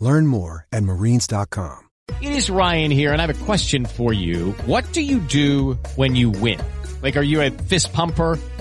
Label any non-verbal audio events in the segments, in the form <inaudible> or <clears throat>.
Learn more at marines.com. It is Ryan here, and I have a question for you. What do you do when you win? Like, are you a fist pumper?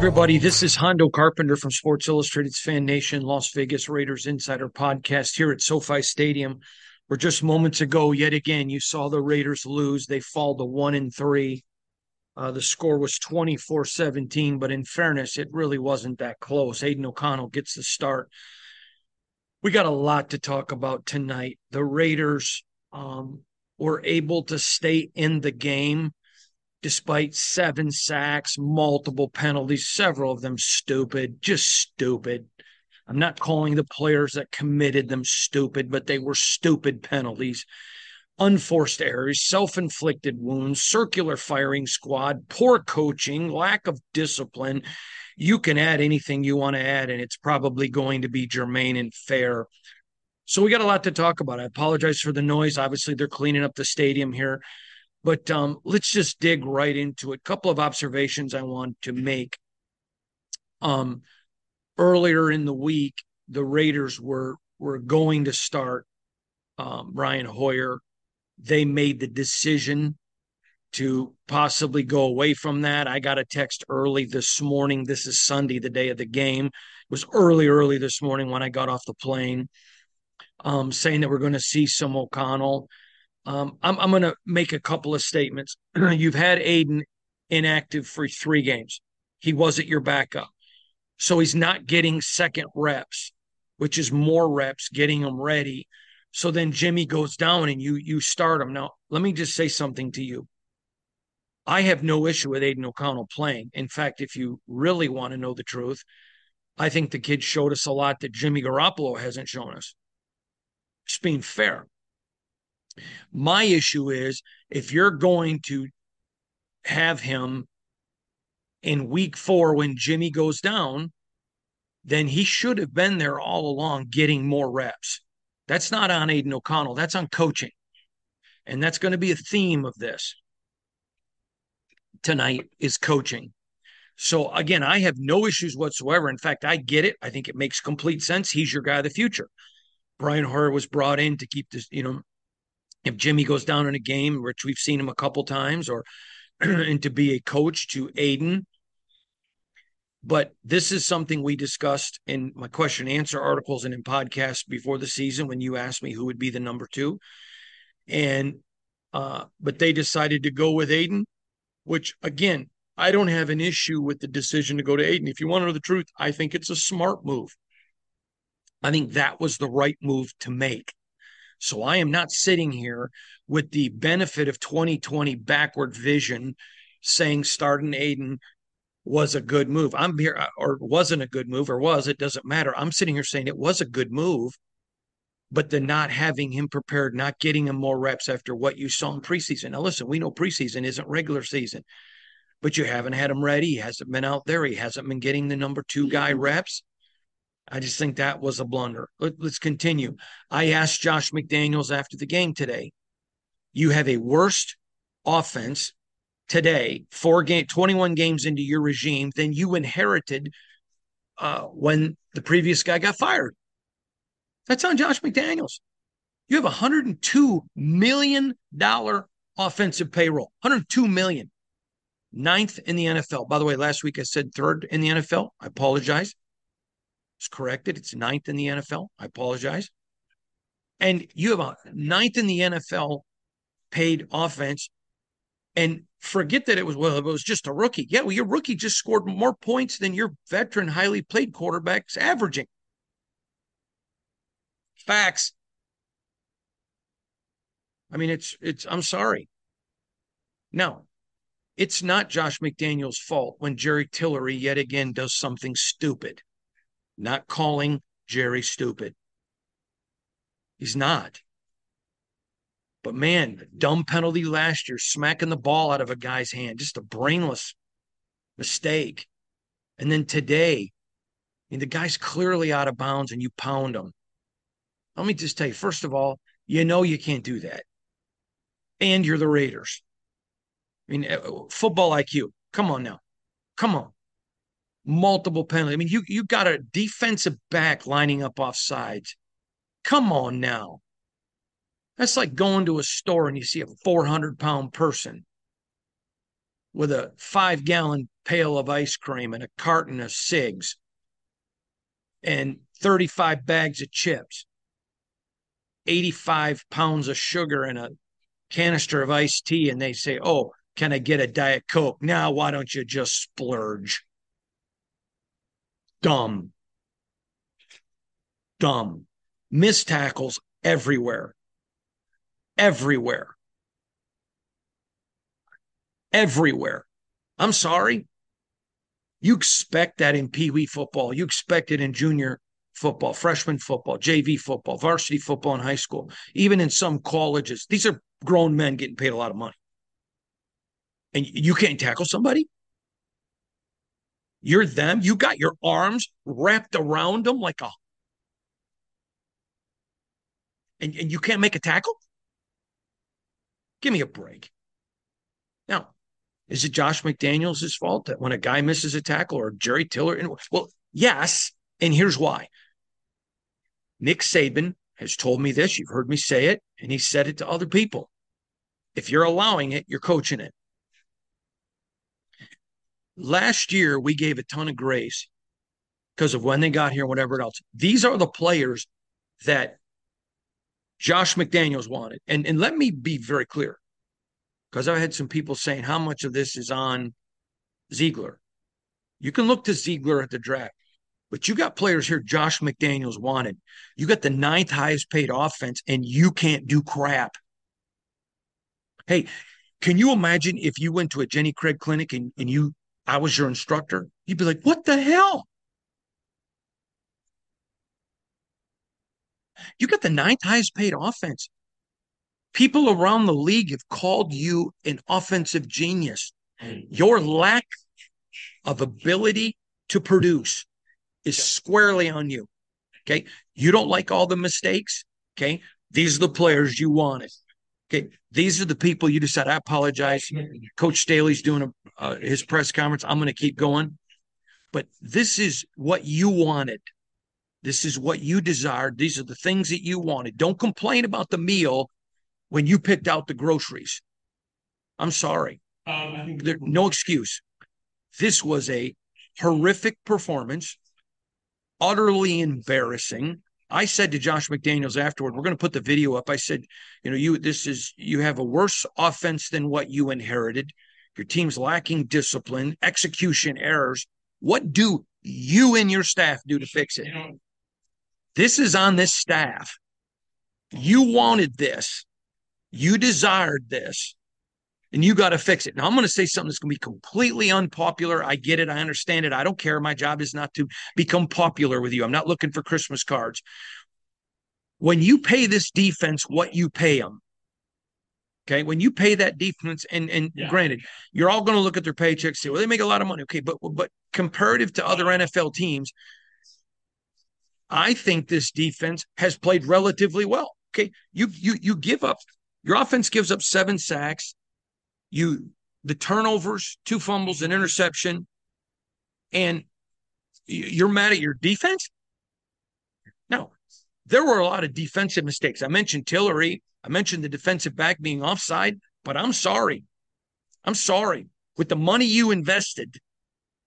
everybody. This is Hondo Carpenter from Sports Illustrated's Fan Nation, Las Vegas Raiders Insider Podcast here at SoFi Stadium. Where just moments ago, yet again, you saw the Raiders lose. They fall to one and three. Uh, the score was 24 17, but in fairness, it really wasn't that close. Aidan O'Connell gets the start. We got a lot to talk about tonight. The Raiders um, were able to stay in the game despite seven sacks, multiple penalties, several of them stupid, just stupid. I'm not calling the players that committed them stupid, but they were stupid penalties. Unforced errors, self inflicted wounds, circular firing squad, poor coaching, lack of discipline. You can add anything you want to add, and it's probably going to be germane and fair. So we got a lot to talk about. I apologize for the noise. Obviously, they're cleaning up the stadium here. But um, let's just dig right into it. A couple of observations I want to make. Um, earlier in the week, the Raiders were were going to start um, Brian Hoyer. They made the decision to possibly go away from that. I got a text early this morning. This is Sunday, the day of the game. It was early, early this morning when I got off the plane, um, saying that we're going to see some O'Connell. Um, I'm, I'm going to make a couple of statements. <clears throat> You've had Aidan inactive for three games. He wasn't your backup. So he's not getting second reps, which is more reps, getting him ready. So then Jimmy goes down and you you start him. Now, let me just say something to you. I have no issue with Aidan O'Connell playing. In fact, if you really want to know the truth, I think the kid showed us a lot that Jimmy Garoppolo hasn't shown us. Just being fair. My issue is if you're going to have him in week four when Jimmy goes down, then he should have been there all along getting more reps. That's not on Aidan O'Connell, that's on coaching. And that's going to be a theme of this tonight is coaching. So again, I have no issues whatsoever. In fact, I get it. I think it makes complete sense. He's your guy of the future. Brian Hoyer was brought in to keep this, you know, if Jimmy goes down in a game, which we've seen him a couple times, or <clears throat> and to be a coach to Aidan. But this is something we discussed in my question answer articles and in podcasts before the season when you asked me who would be the number two. And Uh, but they decided to go with Aidan, which again, I don't have an issue with the decision to go to Aidan. If you want to know the truth, I think it's a smart move. I think that was the right move to make. So I am not sitting here with the benefit of 2020 backward vision saying starting Aidan was a good move. I'm here, uh, or wasn't a good move, or was, it doesn't matter. I'm sitting here saying it was a good move, but the not having him prepared, not getting him more reps after what you saw in preseason. Now, listen, we know preseason isn't regular season, but you haven't had him ready. He hasn't been out there. He hasn't been getting the number two guy reps. I just think that was a blunder. Let, us continue. I asked Josh McDaniels after the game today, you have a worst offense today, four game, 21 games into your regime than you inherited uh, when the previous guy got fired. That's on Josh McDaniels. You have a $102 million offensive payroll, 102 million, ninth in the NFL. By the way, last week I said third in the NFL. I apologize. It's corrected. It's ninth in the NFL. I apologize. And you have a ninth in the NFL paid offense. And forget that it was, well, it was just a rookie. Yeah, well, your rookie just scored more points than your veteran, highly played quarterbacks averaging. Facts. I mean, it's, it's, I'm sorry. No, it's not Josh McDaniels' fault when Jerry Tillery yet again does something stupid not calling Jerry stupid. He's not. But man, dumb penalty last year, smacking the ball out of a guy's hand, just a brainless mistake. And then today, I mean, the guy's clearly out of bounds and you pound him. Let me just tell you, first of all, you know you can't do that. And you're the Raiders. I mean, uh, football IQ. Come on now. Come on multiple penalties. I mean, you you got a defensive back lining up off sides. Come on now. That's like going to a store and you see a 400 pound person with a five gallon pail of ice cream and a carton of cigs and 35 bags of chips, 85 pounds of sugar and a canister of iced tea. And they say, Oh, can I get a Diet Coke? Now, why don't you just splurge? Dumb. Dumb. Missed tackles everywhere. Everywhere. Everywhere. I'm sorry. You expect that in Pee Wee football. You expect it in junior football, freshman football, JV football, varsity football in high school, even in some colleges. These are grown men getting paid a lot of money. And you can't tackle somebody? You're them. You got your arms wrapped around them like a. And, and you can't make a tackle? Give me a break. Now, is it Josh McDaniels' fault that when a guy misses a tackle or Jerry Tiller? Well, yes. And here's why. Nick Saban has told me this. You've heard me say it, and he said it to other people. If you're allowing it, you're coaching it. Last year, we gave a ton of grace because of when they got here, whatever else. These are the players that Josh McDaniels wanted. And, and let me be very clear because I had some people saying how much of this is on Ziegler. You can look to Ziegler at the draft, but you got players here Josh McDaniels wanted. You got the ninth highest paid offense, and you can't do crap. Hey, can you imagine if you went to a Jenny Craig clinic and, and you I was your instructor, you'd be like, what the hell? You got the ninth highest paid offense. People around the league have called you an offensive genius. Your lack of ability to produce is squarely on you. Okay. You don't like all the mistakes. Okay. These are the players you wanted. Okay, these are the people you decide. I apologize. Coach Staley's doing a, uh, his press conference. I'm going to keep going, but this is what you wanted. This is what you desired. These are the things that you wanted. Don't complain about the meal when you picked out the groceries. I'm sorry. Um, there, no excuse. This was a horrific performance, utterly embarrassing. I said to Josh McDaniels afterward, we're going to put the video up. I said, you know, you this is you have a worse offense than what you inherited. Your team's lacking discipline, execution errors. What do you and your staff do to fix it? This is on this staff. You wanted this. You desired this. And you got to fix it. Now, I'm going to say something that's going to be completely unpopular. I get it. I understand it. I don't care. My job is not to become popular with you. I'm not looking for Christmas cards. When you pay this defense what you pay them, okay, when you pay that defense, and and yeah. granted, you're all going to look at their paychecks, say, well, they make a lot of money. Okay, but but comparative to other NFL teams, I think this defense has played relatively well. Okay, you you you give up your offense gives up seven sacks, you the turnovers, two fumbles, an interception, and you're mad at your defense? No, there were a lot of defensive mistakes. I mentioned Tillery. I mentioned the defensive back being offside, but I'm sorry. I'm sorry. With the money you invested,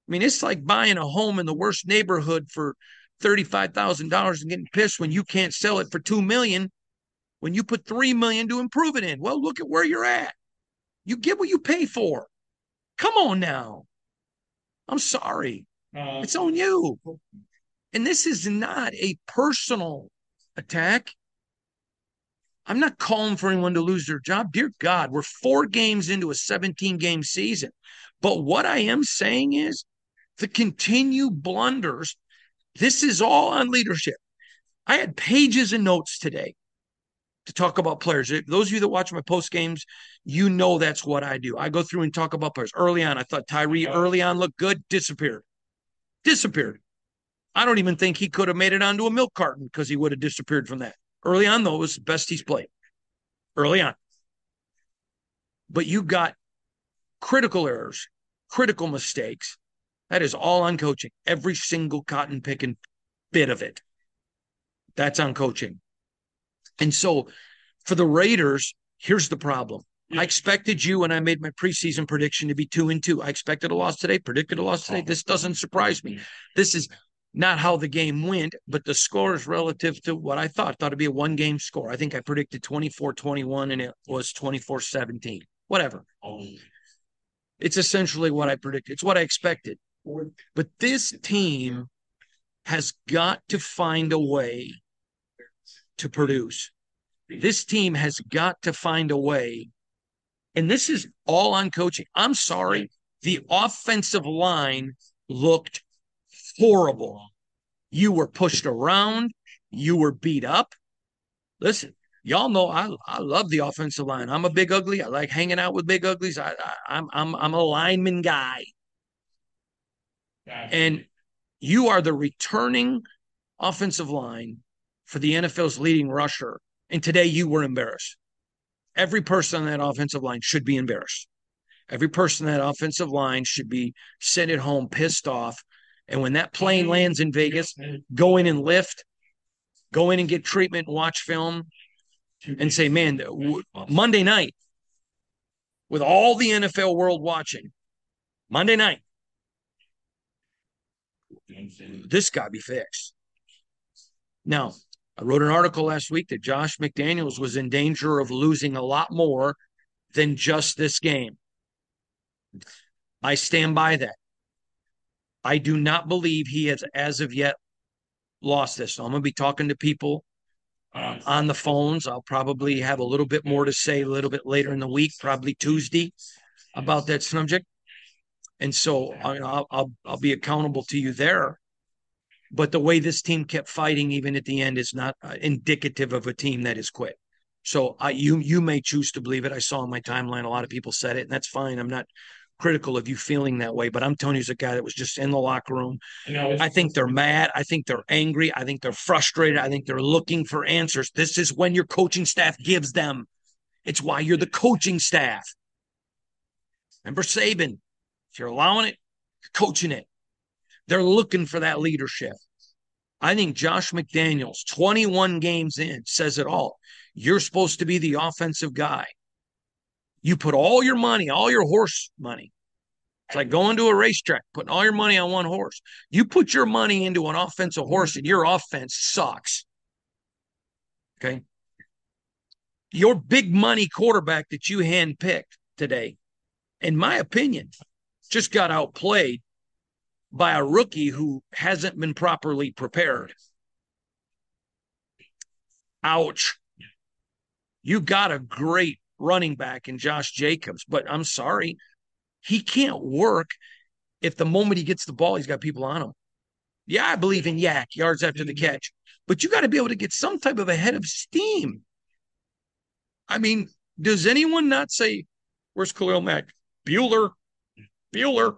I mean, it's like buying a home in the worst neighborhood for $35,000 and getting pissed when you can't sell it for 2 million when you put 3 million to improve it in. Well, look at where you're at. You get what you pay for. Come on now. I'm sorry. Uh, it's on you. And this is not a personal attack. I'm not calling for anyone to lose their job. Dear God, we're four games into a 17 game season. But what I am saying is the continued blunders, this is all on leadership. I had pages and notes today to talk about players. Those of you that watch my post games, you know that's what I do. I go through and talk about players. Early on, I thought Tyree early on looked good, disappeared. Disappeared. I don't even think he could have made it onto a milk carton because he would have disappeared from that. Early on, though, it was the best he's played. Early on. But you got critical errors, critical mistakes. That is all on coaching. Every single cotton picking bit of it. That's on coaching. And so for the Raiders, here's the problem. I expected you when I made my preseason prediction to be two and two. I expected a loss today, predicted a loss today. Oh. This doesn't surprise me. Mm-hmm. This is not how the game went, but the score is relative to what I thought. Thought it'd be a one game score. I think I predicted 24 21 and it was 24 17. Whatever. Oh. It's essentially what I predicted. It's what I expected. But this team has got to find a way to produce. This team has got to find a way. And this is all on coaching. I'm sorry. The offensive line looked horrible. You were pushed around, you were beat up. Listen, y'all know I, I love the offensive line. I'm a big ugly. I like hanging out with big uglies. I, I am I'm, I'm I'm a lineman guy. And you are the returning offensive line for the NFL's leading rusher. And today you were embarrassed. Every person on that offensive line should be embarrassed. Every person on that offensive line should be sent at home pissed off. And when that plane lands in Vegas, go in and lift, go in and get treatment, watch film, and say, man, Monday night, with all the NFL world watching, Monday night, this got to be fixed. Now, I wrote an article last week that Josh McDaniels was in danger of losing a lot more than just this game. I stand by that. I do not believe he has, as of yet, lost this. So I'm going to be talking to people uh, on the phones. I'll probably have a little bit more to say a little bit later in the week, probably Tuesday, about that subject. And so I'll, I'll, I'll be accountable to you there. But the way this team kept fighting, even at the end, is not uh, indicative of a team that has quit. So I, you you may choose to believe it. I saw in my timeline a lot of people said it, and that's fine. I'm not critical of you feeling that way, but I'm telling you, as a guy that was just in the locker room, I think they're mad. I think they're angry. I think they're frustrated. I think they're looking for answers. This is when your coaching staff gives them. It's why you're the coaching staff. Remember Saban? If you're allowing it, you're coaching it. They're looking for that leadership. I think Josh McDaniels, 21 games in, says it all. You're supposed to be the offensive guy. You put all your money, all your horse money. It's like going to a racetrack, putting all your money on one horse. You put your money into an offensive horse and your offense sucks. Okay. Your big money quarterback that you handpicked today, in my opinion, just got outplayed by a rookie who hasn't been properly prepared. Ouch. You got a great running back in Josh Jacobs, but I'm sorry, he can't work if the moment he gets the ball, he's got people on him. Yeah, I believe in YAC, yards after the catch, but you got to be able to get some type of a head of steam. I mean, does anyone not say, where's Khalil Mack? Bueller, Bueller.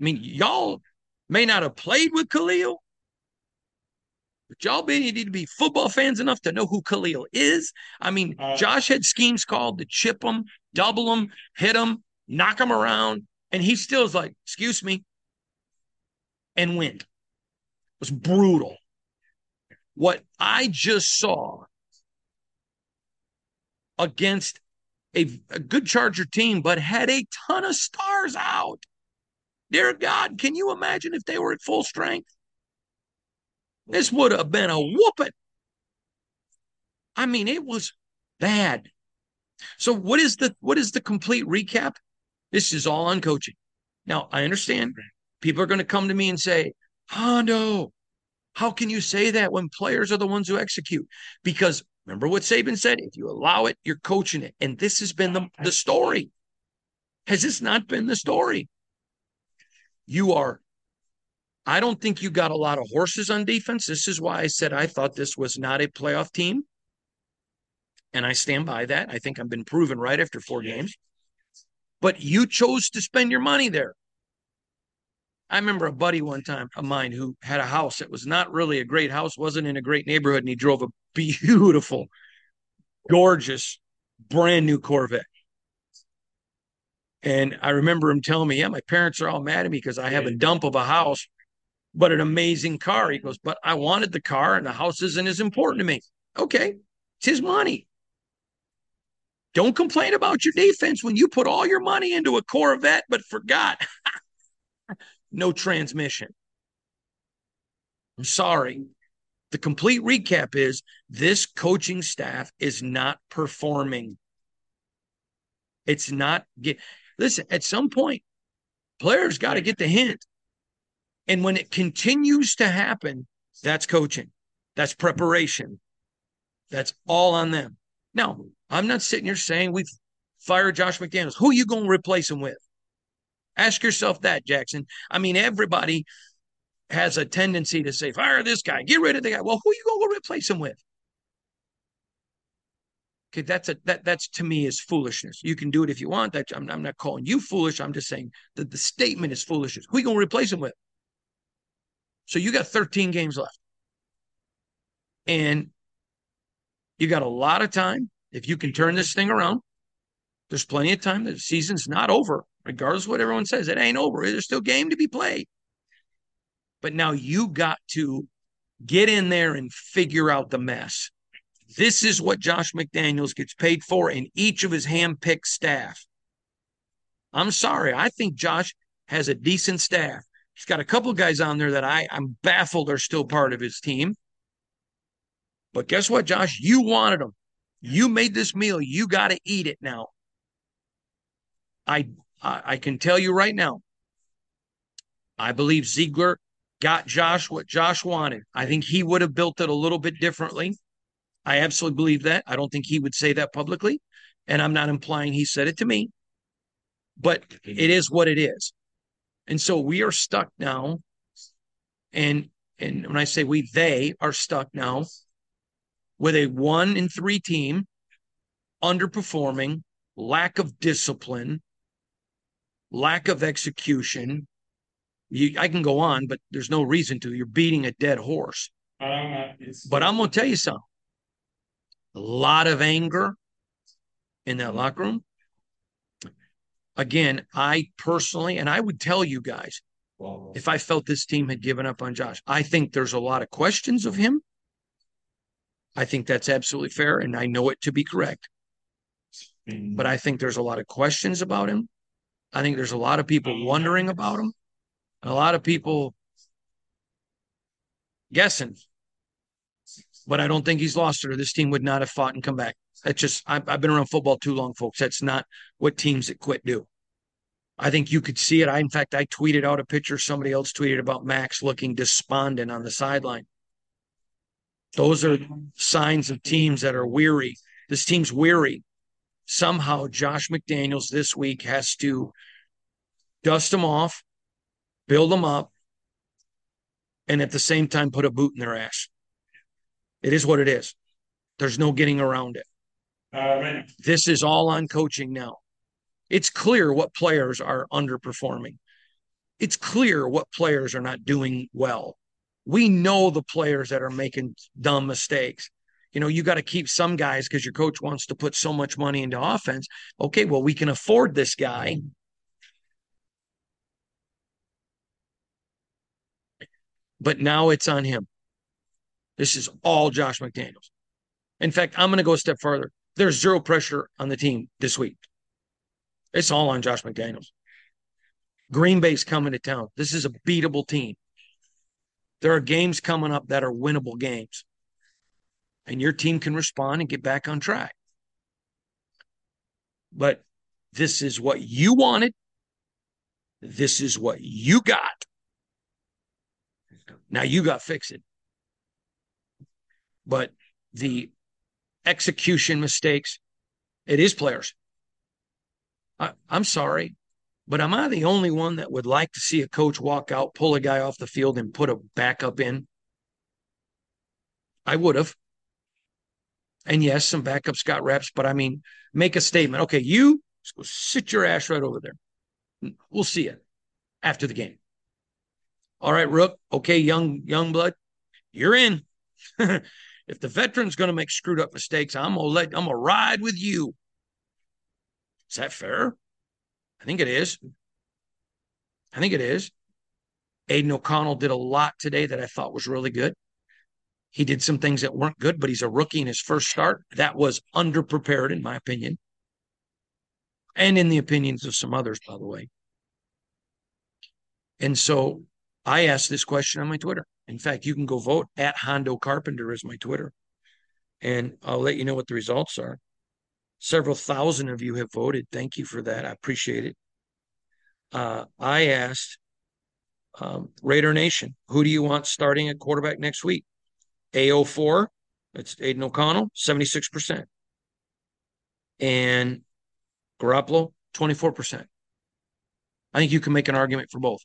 I mean, y'all may not have played with Khalil, but y'all be, need to be football fans enough to know who Khalil is. I mean, uh, Josh had schemes called to chip him, double him, hit him, knock him around, and he still is like, excuse me, and win. It was brutal. What I just saw against a, a good Charger team, but had a ton of stars out. Dear God, can you imagine if they were at full strength? This would have been a whooping. I mean, it was bad. So what is the what is the complete recap? This is all on coaching. Now, I understand people are going to come to me and say, Hondo, how can you say that when players are the ones who execute? Because remember what Saban said if you allow it, you're coaching it. And this has been the, the story. Has this not been the story? You are, I don't think you got a lot of horses on defense. This is why I said I thought this was not a playoff team. And I stand by that. I think I've been proven right after four games but you chose to spend your money there. I remember a buddy one time of mine who had a house that was not really a great house, wasn't in a great neighborhood, and he drove a beautiful, gorgeous, brand new Corvette. And I remember him telling me, Yeah, my parents are all mad at me because I have a dump of a house, but an amazing car. He goes, But I wanted the car, and the house isn't as important to me. Okay, it's his money. Don't complain about your defense when you put all your money into a Corvette but forgot <laughs> no transmission. I'm sorry. The complete recap is this coaching staff is not performing. It's not get listen, at some point, players got to get the hint. And when it continues to happen, that's coaching. That's preparation. That's all on them. Now, I'm not sitting here saying we've fired Josh McDaniels. Who are you going to replace him with? Ask yourself that, Jackson. I mean, everybody has a tendency to say, fire this guy, get rid of the guy. Well, who are you going to replace him with? Okay, that's a that that's to me is foolishness. You can do it if you want. That I'm, I'm not calling you foolish. I'm just saying that the statement is foolishness. Who are you to replace him with? So you got 13 games left. And you got a lot of time. If you can turn this thing around, there's plenty of time. The season's not over, regardless of what everyone says. It ain't over. There's still game to be played. But now you got to get in there and figure out the mess. This is what Josh McDaniels gets paid for in each of his hand-picked staff. I'm sorry. I think Josh has a decent staff. He's got a couple guys on there that I, I'm baffled are still part of his team. But guess what, Josh? You wanted them. You made this meal. You got to eat it now. I, I I can tell you right now. I believe Ziegler got Josh what Josh wanted. I think he would have built it a little bit differently. I absolutely believe that. I don't think he would say that publicly, and I'm not implying he said it to me. But it is what it is. And so we are stuck now. And and when I say we, they are stuck now with a one in three team, underperforming, lack of discipline, lack of execution. You, I can go on, but there's no reason to. You're beating a dead horse. Uh, but I'm going to tell you something. A lot of anger in that mm-hmm. locker room. Again, I personally, and I would tell you guys, if I felt this team had given up on Josh, I think there's a lot of questions of him. I think that's absolutely fair, and I know it to be correct. Mm-hmm. But I think there's a lot of questions about him. I think there's a lot of people mm-hmm. wondering about him, and a lot of people guessing. But I don't think he's lost it, or this team would not have fought and come back. That's just I've, I've been around football too long, folks. That's not what teams that quit do. I think you could see it. I, in fact, I tweeted out a picture. Somebody else tweeted about Maxx looking despondent on the sideline. Those are signs of teams that are weary. This team's weary. Somehow, Josh McDaniels this week has to dust them off, build them up, and at the same time put a boot in their ass. It is what it is. There's no getting around it. This is all on coaching now. It's clear what players are underperforming. It's clear what players are not doing well. We know the players that are making dumb mistakes. You know, you got to keep some guys because your coach wants to put so much money into offense. Okay, well, we can afford this guy. But now it's on him. This is all Josh McDaniels. In fact, I'm going to go a step further. There's zero pressure on the team this week. It's all on Josh McDaniels. Green Bay's coming to town. This is a beatable team. There are games coming up that are winnable games. And your team can respond and get back on track. But this is what you wanted. This is what you got. Now you got fix it. But the execution mistakes, it is players. I, am sorry, but am I the only one that would like to see a coach walk out, pull a guy off the field, and put a backup in? I would have. And yes, some backups got reps, but I mean, make a statement. Okay, you go sit your ass right over there. We'll see you after the game. All right, Rook. Okay, young young blood, you're in. <laughs> if the veteran's going to make screwed up mistakes, I'm gonna let I'm gonna ride with you. Is that fair? I think it is. I think it is. Aidan O'Connell did a lot today that I thought was really good. He did some things that weren't good, but he's a rookie in his first start. That was underprepared, in my opinion, and in the opinions of some others, by the way. And so I asked this question on my Twitter. In fact, you can go vote at Hondo Carpenter is my Twitter, and I'll let you know what the results are. Several thousand of you have voted. Thank you for that. I appreciate it. Uh, I asked um, Raider Nation, who do you want starting at quarterback next week? AO4, that's Aidan O'Connell, 76%. And Garoppolo, 24%. I think you can make an argument for both.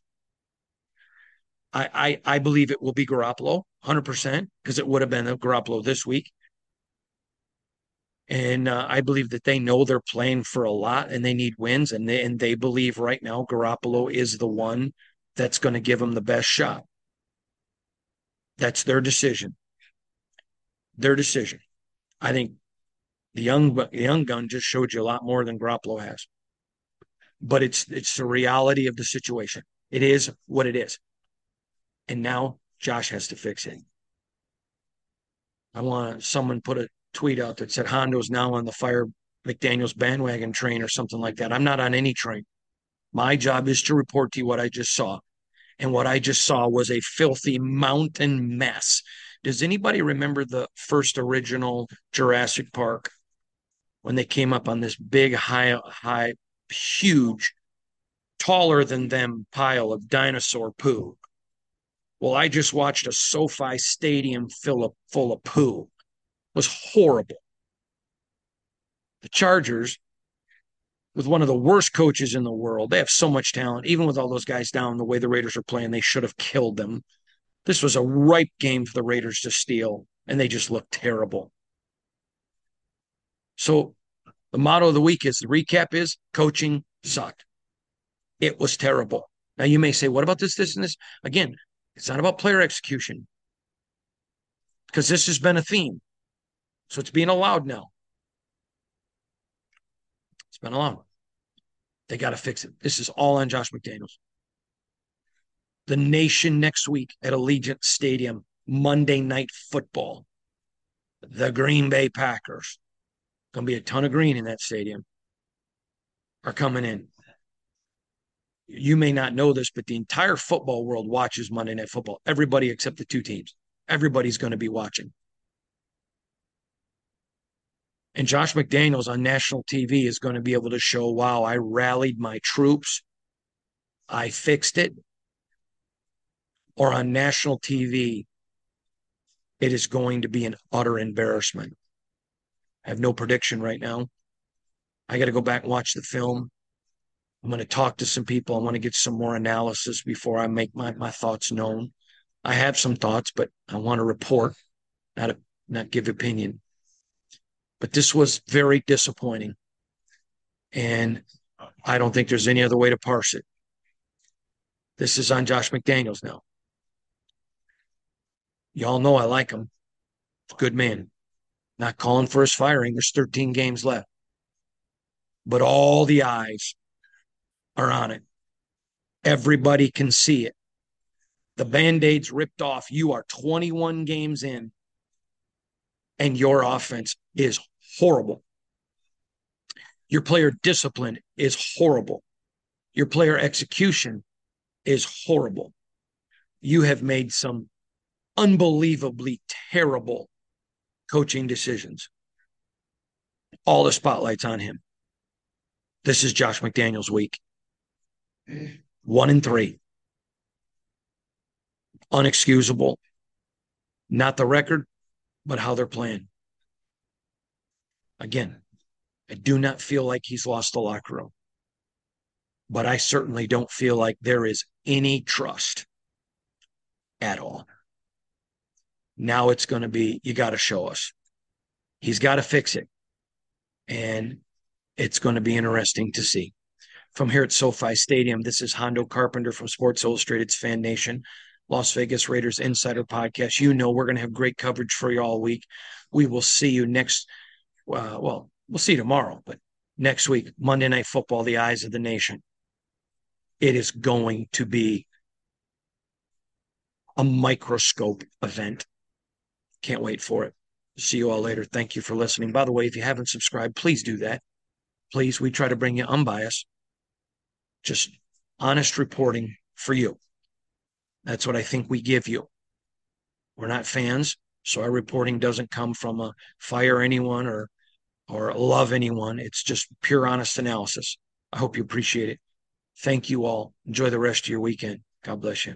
I, I, I believe it will be Garoppolo, 100%, because it would have been a Garoppolo this week. And uh, I believe that they know they're playing for a lot and they need wins. And they, and they believe right now Garoppolo is the one that's going to give them the best shot. That's their decision. Their decision. I think the young the young gun just showed you a lot more than Garoppolo has. But it's it's the reality of the situation. It is what it is. And now Josh has to fix it. I want someone put a tweet out that said Hondo's now on the fire McDaniels bandwagon train or something like that. I'm not on any train. My job is to report to you what I just saw. And what I just saw was a filthy mountain mess. Does anybody remember the first original Jurassic Park when they came up on this big, high, high, huge, taller than them pile of dinosaur poo? Well, I just watched a SoFi stadium full of, full of poo was horrible. The Chargers, with one of the worst coaches in the world, they have so much talent. Even with all those guys down, the way the Raiders are playing, they should have killed them. This was a ripe game for the Raiders to steal, and they just looked terrible. So the motto of the week is the recap is coaching sucked. It was terrible. Now you may say, what about this, this, and this? Again, it's not about player execution because this has been a theme. So it's being allowed now. It's been allowed. They got to fix it. This is all on Josh McDaniels. The nation next week at Allegiant Stadium, Monday Night Football. The Green Bay Packers. Going to be a ton of green in that stadium. Are coming in. You may not know this, but the entire football world watches Monday Night Football. Everybody except the two teams. Everybody's going to be watching. And Josh McDaniels on national TV is going to be able to show, wow, I rallied my troops. I fixed it. Or on national TV, it is going to be an utter embarrassment. I have no prediction right now. I got to go back and watch the film. I'm going to talk to some people. I want to get some more analysis before I make my, my thoughts known. I have some thoughts, but I want to report, not a, not give opinion. But this was very disappointing. And I don't think there's any other way to parse it. This is on Josh McDaniels now. Y'all know I like him. Good man. Not calling for his firing. There's 13 games left. But all the eyes are on it. Everybody can see it. The band aid's ripped off. You are 21 games in, and your offense is horrible. Your player discipline is horrible. Your player execution is horrible. You have made some unbelievably terrible coaching decisions. All the spotlights on him. This is Josh McDaniels' week. One and three. Unexcusable. Not the record, but how they're playing. Again, I do not feel like he's lost the locker room, but I certainly don't feel like there is any trust at all. Now it's going to be, you got to show us. He's got to fix it. And it's going to be interesting to see. From here at SoFi Stadium, this is Hondo Carpenter from Sports Illustrated's Fan Nation, Las Vegas Raiders Insider Podcast. You know we're going to have great coverage for you all week. We will see you next, uh, well, we'll see you tomorrow, but next week, Monday Night Football, the eyes of the nation. It is going to be a microscope event. Can't wait for it. See you all later. Thank you for listening. By the way, if you haven't subscribed, please do that. Please, we try to bring you unbiased, just honest reporting for you. That's what I think we give you. We're not fans, so our reporting doesn't come from a fire anyone or or love anyone. It's just pure honest analysis. I hope you appreciate it. Thank you all. Enjoy the rest of your weekend. God bless you.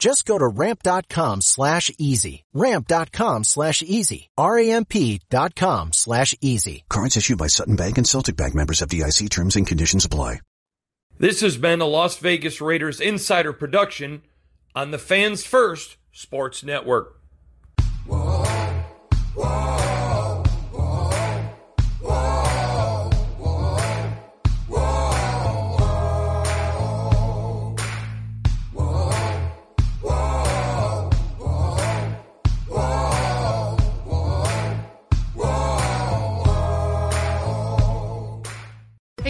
Just go to ramp.com slash easy. Ramp.com slash easy. R-A-M-P dot com slash easy. Cards issued by Sutton Bank and Celtic Bank members FDIC terms and conditions apply. This has been a Las Vegas Raiders insider production on the Fans First Sports Network.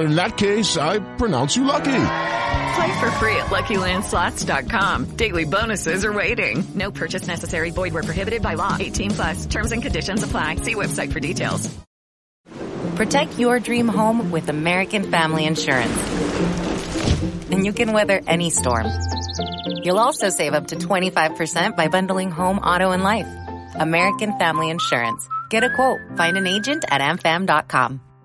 in that case, I pronounce you lucky. Play for free at LuckyLandSlots.com. Daily bonuses are waiting. No purchase necessary. Void were prohibited by law. 18 plus. Terms and conditions apply. See website for details. Protect your dream home with American Family Insurance. And you can weather any storm. You'll also save up to 25% by bundling home, auto, and life. American Family Insurance. Get a quote. Find an agent at amfam.com.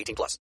18 plus.